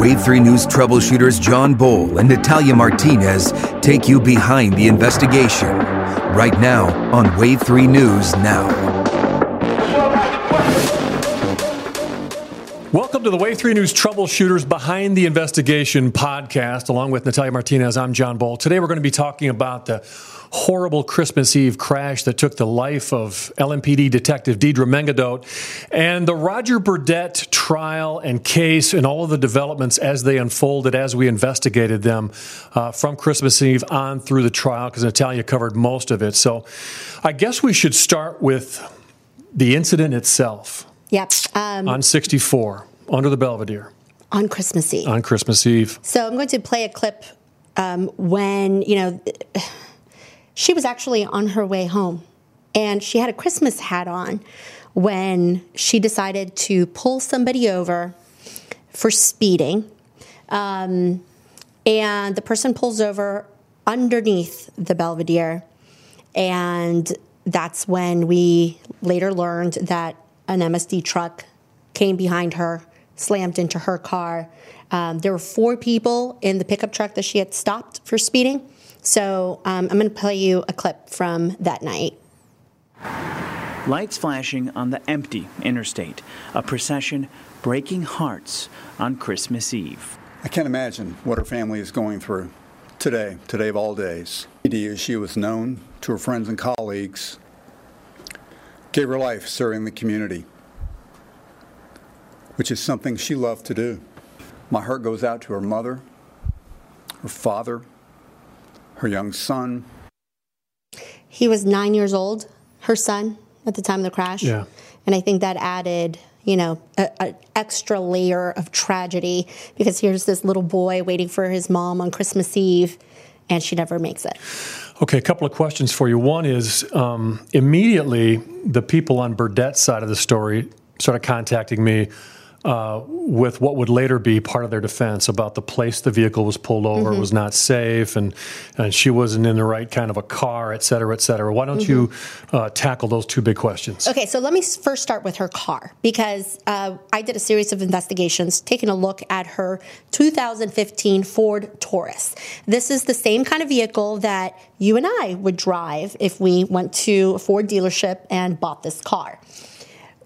Wave 3 News troubleshooters John Boel and Natalia Martinez take you behind the investigation. Right now on Wave 3 News Now. Welcome to the Wave 3 News Troubleshooters Behind the Investigation podcast. Along with Natalia Martinez, I'm John Boel. Today we're going to be talking about the horrible Christmas Eve crash that took the life of LMPD Detective Deidre Mengedoht and the Roger Burdette trial and case and all of the developments as they unfolded as we investigated them uh, from Christmas Eve on through the trial because Natalia covered most of it. So I guess we should start with the incident itself. Yep. Um, on 64, under the Belvedere. On Christmas Eve. On Christmas Eve. So I'm going to play a clip um, when, you know, she was actually on her way home and she had a Christmas hat on when she decided to pull somebody over for speeding. Um, and the person pulls over underneath the Belvedere. And that's when we later learned that an MSD truck came behind her, slammed into her car. Um, there were four people in the pickup truck that she had stopped for speeding. So um, I'm going to play you a clip from that night. Lights flashing on the empty interstate, a procession breaking hearts on Christmas Eve. I can't imagine what her family is going through today, today of all days. As she was known to her friends and colleagues, gave her life serving the community, which is something she loved to do. My heart goes out to her mother, her father, her young son. He was nine years old, her son, at the time of the crash. Yeah. And I think that added, you know, an extra layer of tragedy because here's this little boy waiting for his mom on Christmas Eve, and she never makes it. Okay, a couple of questions for you. One is um, immediately the people on Burdette's side of the story started contacting me uh, with what would later be part of their defense about the place the vehicle was pulled over mm-hmm. was not safe and, and she wasn't in the right kind of a car, et cetera, et cetera. Why don't mm-hmm. you uh, tackle those two big questions? Okay, so let me first start with her car because uh, I did a series of investigations taking a look at her 2015 Ford Taurus. This is the same kind of vehicle that you and I would drive if we went to a Ford dealership and bought this car.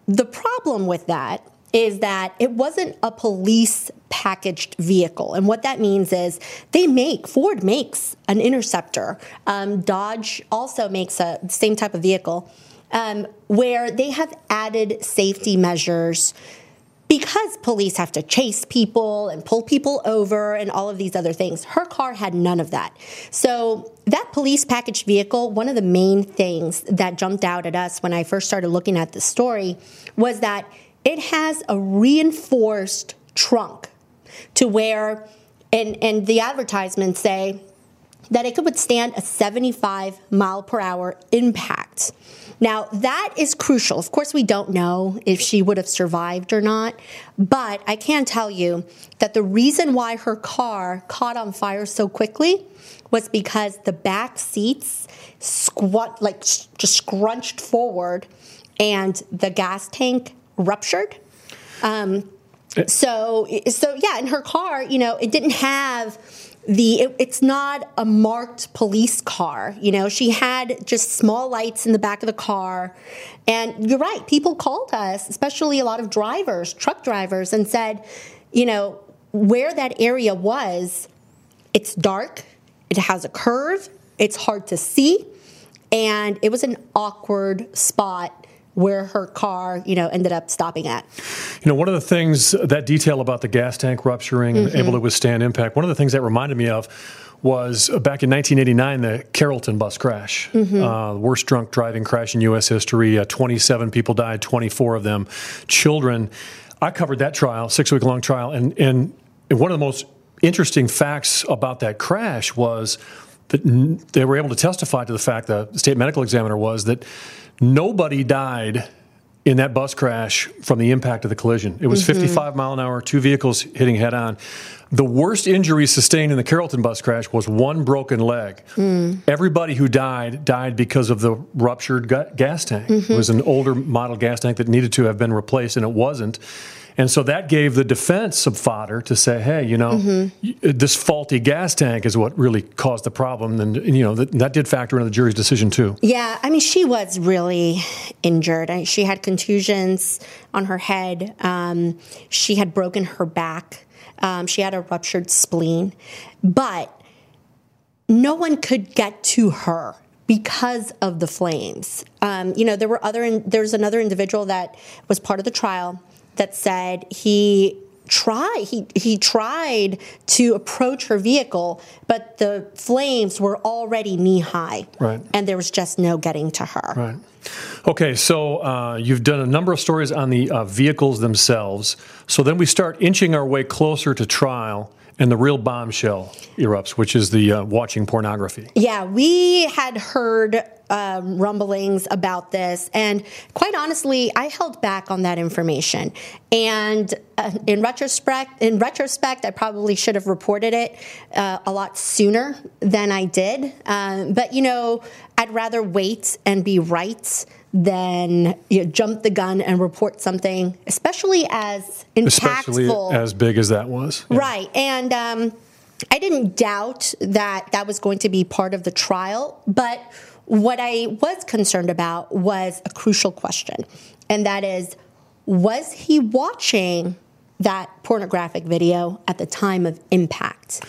The problem with that is that it wasn't a police packaged vehicle. And what that means is they make, Ford makes an Interceptor. Um, Dodge also makes a same type of vehicle um, where they have added safety measures because police have to chase people and pull people over and all of these other things. Her car had none of that. So, that police packaged vehicle, one of the main things that jumped out at us when I first started looking at the story was that it has a reinforced trunk to where, and, and the advertisements say that it could withstand a 75 mile per hour impact. Now, that is crucial. Of course, we don't know if she would have survived or not, but I can tell you that the reason why her car caught on fire so quickly was because the back seats squat like just scrunched forward and the gas tank ruptured. Um, so, so yeah, in her car, you know, it didn't have the it, it's not a marked police car you know she had just small lights in the back of the car and you're right people called us especially a lot of drivers truck drivers and said you know where that area was it's dark it has a curve it's hard to see and it was an awkward spot where her car, you know, ended up stopping at. You know, one of the things that detail about the gas tank rupturing mm-hmm. and able to withstand impact, one of the things that reminded me of was back in 1989, the Carrollton bus crash, mm-hmm. uh, worst drunk driving crash in U.S. history. Uh, 27 people died, 24 of them children. I covered that trial, six week long trial, and, and one of the most interesting facts about that crash was that they were able to testify to the fact that the state medical examiner was that Nobody died in that bus crash from the impact of the collision. It was mm-hmm. 55 mile an hour, two vehicles hitting head on. The worst injury sustained in the Carrollton bus crash was one broken leg. Mm. Everybody who died died because of the ruptured gas tank. Mm-hmm. It was an older model gas tank that needed to have been replaced, and it wasn't. And so that gave the defense some fodder to say, hey, you know, mm-hmm. this faulty gas tank is what really caused the problem. And, you know, that, that, did factor into the jury's decision, too. Yeah. I mean, she was really injured. She had contusions on her head, um, she had broken her back, um, she had a ruptured spleen. But no one could get to her because of the flames. Um, you know, there were other. There's another individual that was part of the trial that said he tried he he tried to approach her vehicle but the flames were already knee high right. And there was just no getting to her. Right. Okay so uh, you've done a number of stories on the uh, vehicles themselves. So then we start inching our way closer to trial and the real bombshell erupts, which is the uh, watching pornography. Yeah, we had heard um, rumblings about this, and quite honestly, I held back on that information. And uh, in retrospect, in retrospect, I probably should have reported it uh, a lot sooner than I did. Um, but you know, I'd rather wait and be right than you know, jump the gun and report something, especially as impactful, especially as big as that was. Yeah. Right, and. Um, I didn't doubt that that was going to be part of the trial, but what I was concerned about was a crucial question, and that is was he watching that pornographic video at the time of impact?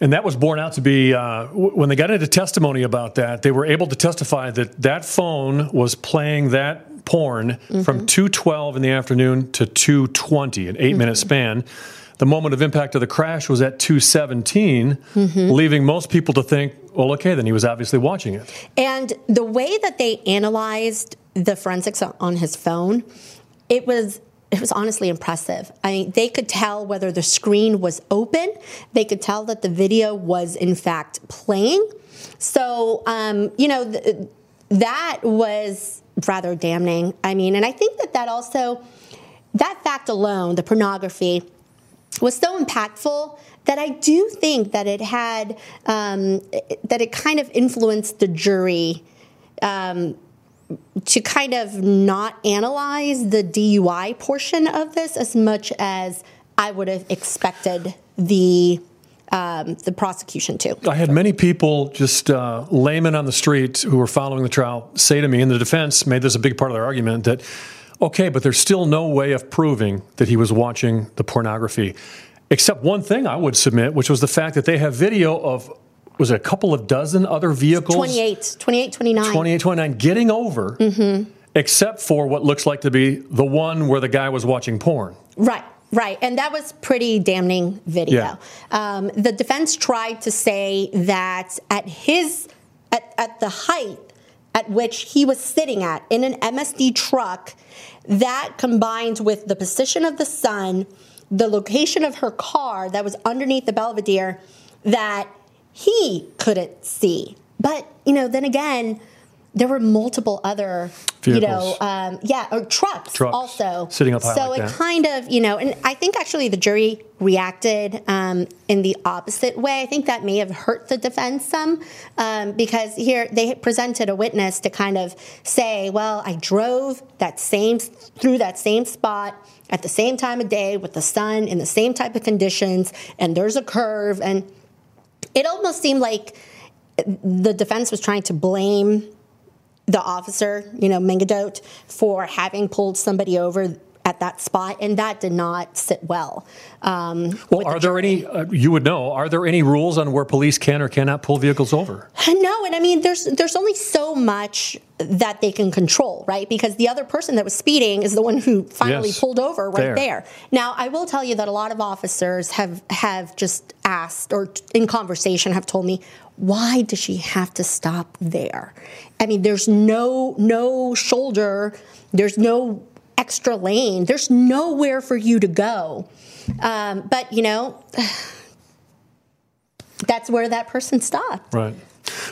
And that was borne out to be uh, when they got into testimony about that, they were able to testify that that phone was playing that porn mm-hmm. from 2:12 in the afternoon to 2:20, an 8-minute mm-hmm. span the moment of impact of the crash was at 217, mm-hmm. leaving most people to think, well, okay, then he was obviously watching it. And the way that they analyzed the forensics on his phone, it was it was honestly impressive. I mean, they could tell whether the screen was open. They could tell that the video was in fact playing. So, um, you know, th- that was rather damning. I mean, and I think that that also, that fact alone, the pornography, was so impactful that I do think that it had um, that it kind of influenced the jury um, to kind of not analyze the DUI portion of this as much as I would have expected the um, the prosecution to. I had many people, just uh, laymen on the street who were following the trial, say to me, and the defense made this a big part of their argument that Okay, but there's still no way of proving that he was watching the pornography. Except one thing I would submit, which was the fact that they have video of was it a couple of dozen other vehicles 28 28 29 28 29 getting over mm-hmm. except for what looks like to be the one where the guy was watching porn right Right, and that was pretty damning video. Yeah. Um, the defense tried to say that at his at, at the height at which he was sitting at in an MSD truck, that combined with the position of the sun, the location of her car that was underneath the Belvedere, that he couldn't see. But, you know, then again, there were multiple other, Vehicles. you know, um, yeah, or trucks, trucks, also sitting up high. So like it that. kind of, you know, and I think actually the jury reacted um, in the opposite way. I think that may have hurt the defense some um, because here they presented a witness to kind of say, well, I drove that same through that same spot at the same time of day with the sun in the same type of conditions, and there's a curve, and it almost seemed like the defense was trying to blame the officer, you know, Mengedoht, for having pulled somebody over at that spot, and that did not sit well. Um, well, are the there any? Uh, you would know. Are there any rules on where police can or cannot pull vehicles over? No, and I mean, there's there's only so much that they can control, right? Because the other person that was speeding is the one who finally yes, pulled over right there. there. Now, I will tell you that a lot of officers have have just asked or in conversation have told me, why does she have to stop there? I mean, there's no no shoulder, there's no extra lane, there's nowhere for you to go. Um, but you know, that's where that person stopped. Right.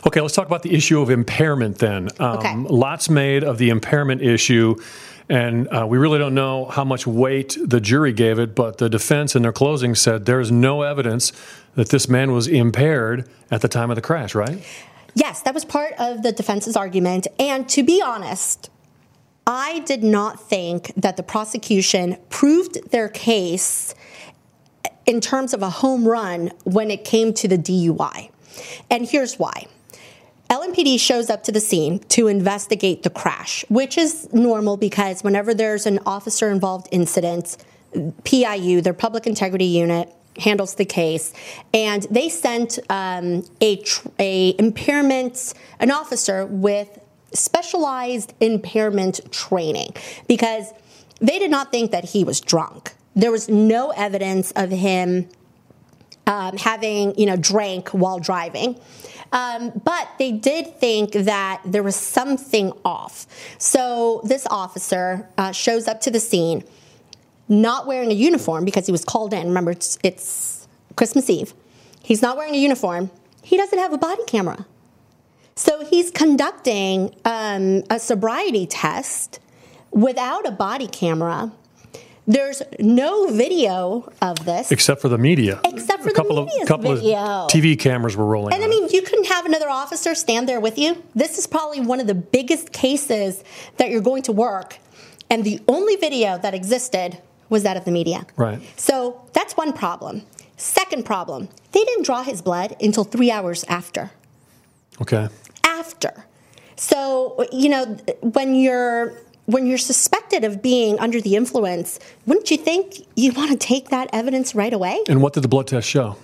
Okay, let's talk about the issue of impairment then. Um, okay. Lots made of the impairment issue. And uh, we really don't know how much weight the jury gave it, but the defense in their closing said there's no evidence that this man was impaired at the time of the crash, right? Yes, that was part of the defense's argument. And to be honest, I did not think that the prosecution proved their case in terms of a home run when it came to the DUI. And here's why. LMPD shows up to the scene to investigate the crash, which is normal because whenever there's an officer involved incident, PIU, their public integrity unit, handles the case, and they sent um, a, tr- a impairment, an officer with specialized impairment training because they did not think that he was drunk. There was no evidence of him um, having, you know, drank while driving. Um, but they did think that there was something off. So this officer uh, shows up to the scene, not wearing a uniform because he was called in. Remember, it's, it's Christmas Eve. He's not wearing a uniform. He doesn't have a body camera. So he's conducting um, a sobriety test without a body camera. There's no video of this. Except for the media. Except for a couple the of couple video. of TV cameras were rolling. And I mean, you couldn't have another officer stand there with you. This is probably one of the biggest cases that you're going to work. And the only video that existed was that of the media. Right. So that's one problem. Second problem, they didn't draw his blood until three hours after. Okay. After. So, you know, when you're when you're suspected of being under the influence, wouldn't you think you want to take that evidence right away? And what did the blood test show?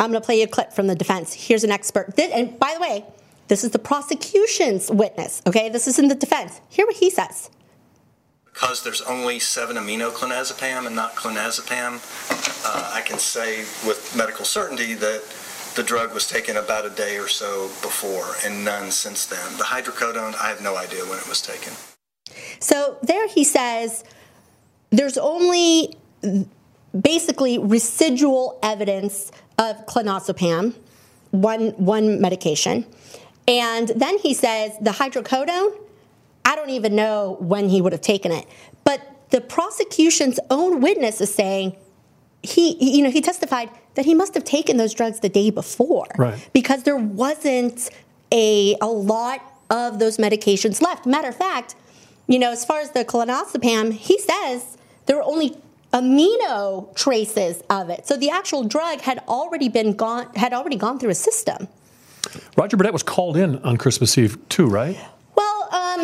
I'm going to play you a clip from the defense. Here's an expert. Thi- And by the way, this is the prosecution's witness, okay? This is in the defense. Hear what he says. Because there's only seven aminoclonazepam and not clonazepam, uh, I can say with medical certainty that the drug was taken about a day or so before and none since then. The hydrocodone, I have no idea when it was taken. So there he says there's only basically residual evidence of clonazepam, one, one medication. And then he says the hydrocodone, I don't even know when he would have taken it. But the prosecution's own witness is saying he, you know, he testified that he must have taken those drugs the day before Right. because there wasn't a, a lot of those medications left. Matter of fact, you know, as far as the clonazepam, he says there were only amino traces of it. So the actual drug had already been gone, had already gone through a system. Roger Burdette was called in on Christmas Eve too, right? Um,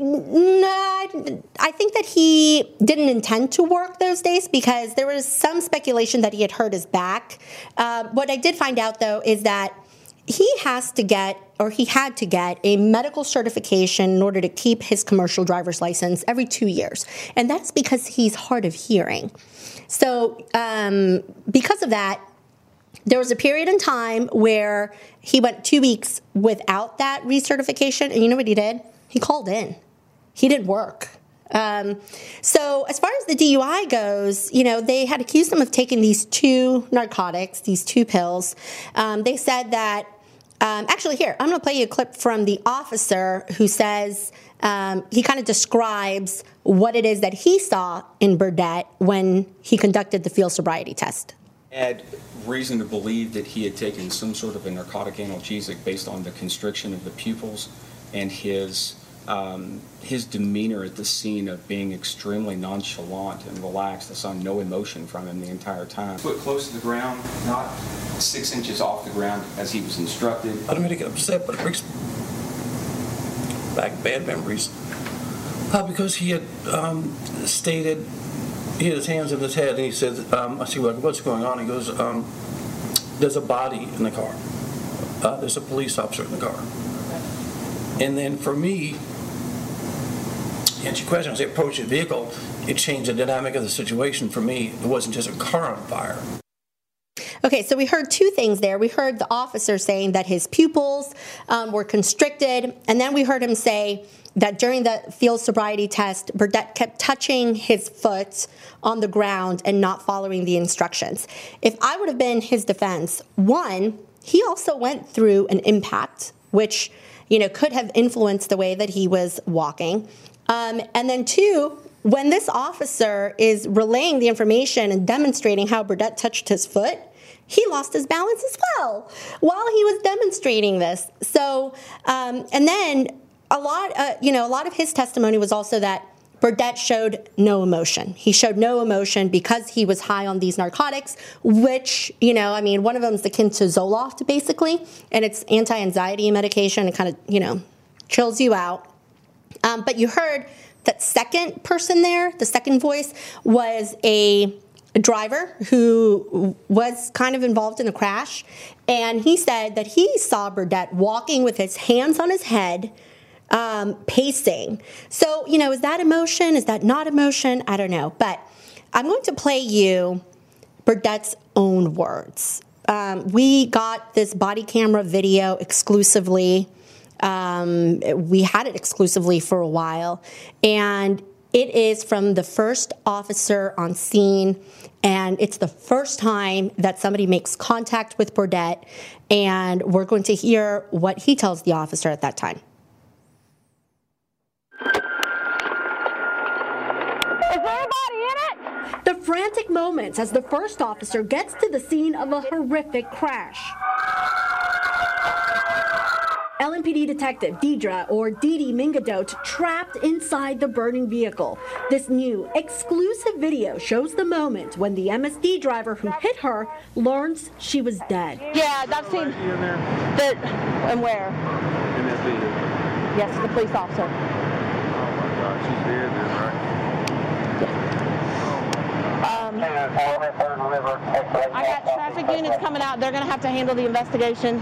no, I, I think that he didn't intend to work those days because there was some speculation that he had hurt his back. Uh, what I did find out, though, is that he has to get, or he had to get, a medical certification in order to keep his commercial driver's license every two years. And that's because he's hard of hearing. So, um, because of that, there was a period in time where he went two weeks without that recertification, and you know what he did? He called in. He did work. Um, so as far as the DUI goes, you know, they had accused him of taking these two narcotics, these two pills. Um, they said that. Um, actually, here I'm going to play you a clip from the officer who says um, he kind of describes what it is that he saw in Burdette when he conducted the field sobriety test. had reason to believe that he had taken some sort of a narcotic analgesic based on the constriction of the pupils and his um, his demeanor at the scene of being extremely nonchalant and relaxed. I saw no emotion from him the entire time. Foot close to the ground, not six inches off the ground as he was instructed. I don't mean to get upset, but it brings back bad memories. Uh, because he had um, stated, he had his hands in his head, and he said, um, I see what, what's going on. He goes, um, there's a body in the car. Uh, there's a police officer in the car. And then for me, to answer your question, as I approached the vehicle, it changed the dynamic of the situation for me. It wasn't just a car on fire. Okay, so we heard two things there. We heard the officer saying that his pupils um, were constricted, and then we heard him say that during the field sobriety test, Burdette kept touching his foot on the ground and not following the instructions. If I would have been his defense, one, he also went through an impact, which you know could have influenced the way that he was walking, um, and then two, when this officer is relaying the information and demonstrating how Burdette touched his foot, he lost his balance as well while he was demonstrating this. So, um, and then a lot, uh, you know, a lot of his testimony was also that Burdette showed no emotion. He showed no emotion because he was high on these narcotics, which, you know, I mean, one of them is akin to Zoloft, basically, and it's anti anxiety medication. It kind of, you know, chills you out. Um, but you heard that second person there, the second voice, was a driver who was kind of involved in the crash. And he said that he saw Burdette walking with his hands on his head um, pacing. So, you know, is that emotion? Is that not emotion? I don't know. But I'm going to play you Burdette's own words. Um, we got this body camera video exclusively. Um, we had it exclusively for a while. And it is from the first officer on scene, and it's the first time that somebody makes contact with Burdette. And we're going to hear what he tells the officer at that time. The frantic moments as the first officer gets to the scene of a horrific crash. LMPD detective Deidre or Didi Mengedoht trapped inside the burning vehicle. This new exclusive video shows the moment when the MSD driver who hit her learns she was dead. Yeah, I've seen that. And where? In that vehicle. Yes, the police officer. Oh my God, she's dead then, right? Um, I got traffic units coming out. They're going to have to handle the investigation.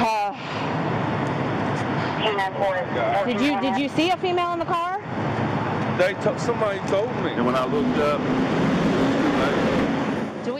Uh, did you did you see a female in the car? They to- somebody told me, and when I looked up,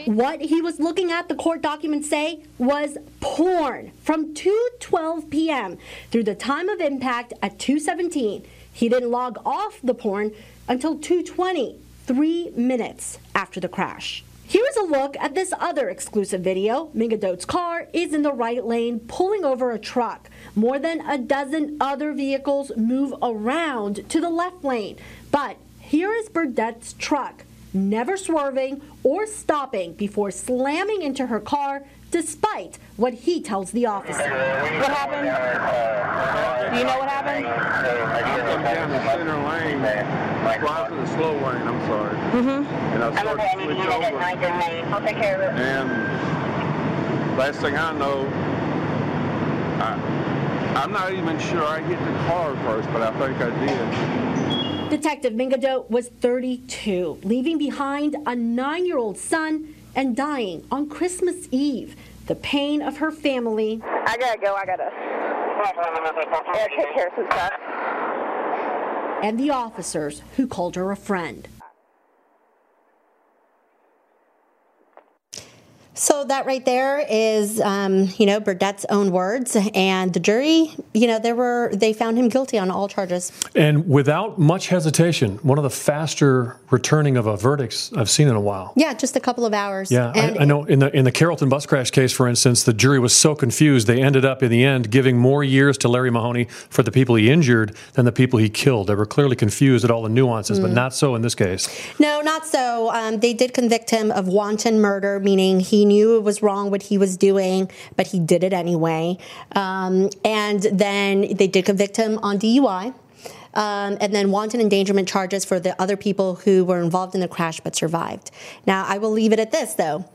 What he was looking at, the court documents say, was porn from 2:12 p.m. through the time of impact at 2:17. He didn't log off the porn until 2:20, three minutes after the crash. Here's a look at this other exclusive video. Mengedoht's car is in the right lane pulling over a truck. More than a dozen other vehicles move around to the left lane. But here is Burdette's truck, never swerving or stopping before slamming into her car despite what he tells the officer. What happened? Do you know what happened? I come down the center lane, well, I was in the slow lane, I'm sorry. Mm-hmm. And I started to switch over. I'll take care of it. And last thing I know, I, I'm not even sure I hit the car first, but I think I did. Detective Mengedoht was 32, leaving behind a nine year old son and dying on Christmas Eve. The pain of her family. I gotta go. I gotta. Yeah, take care of some stuff. And the officers who called her a friend. So that right there is, um, you know, Burdette's own words, and the jury, you know, there were they found him guilty on all charges. And without much hesitation, one of the faster returning of a verdicts I've seen in a while. Yeah, just a couple of hours. Yeah, I, I know. In the in the Carrollton bus crash case, for instance, the jury was so confused they ended up in the end giving more years to Larry Mahoney for the people he injured than the people he killed. They were clearly confused at all the nuances, but Mm. not so in this case. No, not so. Um, they did convict him of wanton murder, meaning he knew it was wrong what he was doing, but he did it anyway. Um, and then they did convict him on DUI. Um, and then wanton endangerment charges for the other people who were involved in the crash but survived. Now, I will leave it at this, though.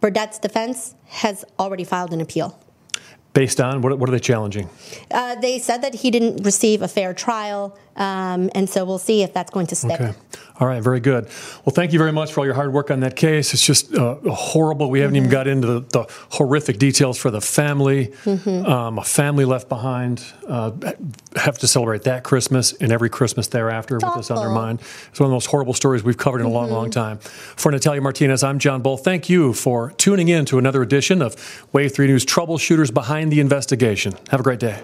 Burdette's defense has already filed an appeal. Based on what, what are they challenging? Uh, they said that he didn't receive a fair trial, um, and so we'll see if that's going to stick. Okay. All right, very good. Well, thank you very much for all your hard work on that case. It's just uh, horrible. We haven't even got into the, the horrific details for the family. Mhm. Um, a family left behind. Uh, have to celebrate that Christmas and every Christmas thereafter with this on their mind. It's one of the most horrible stories we've covered in a long, long time. For Natalia Martinez, I'm John Boel. Thank you for tuning in to another edition of Wave 3 News Troubleshooters Behind the Investigation. Have a great day.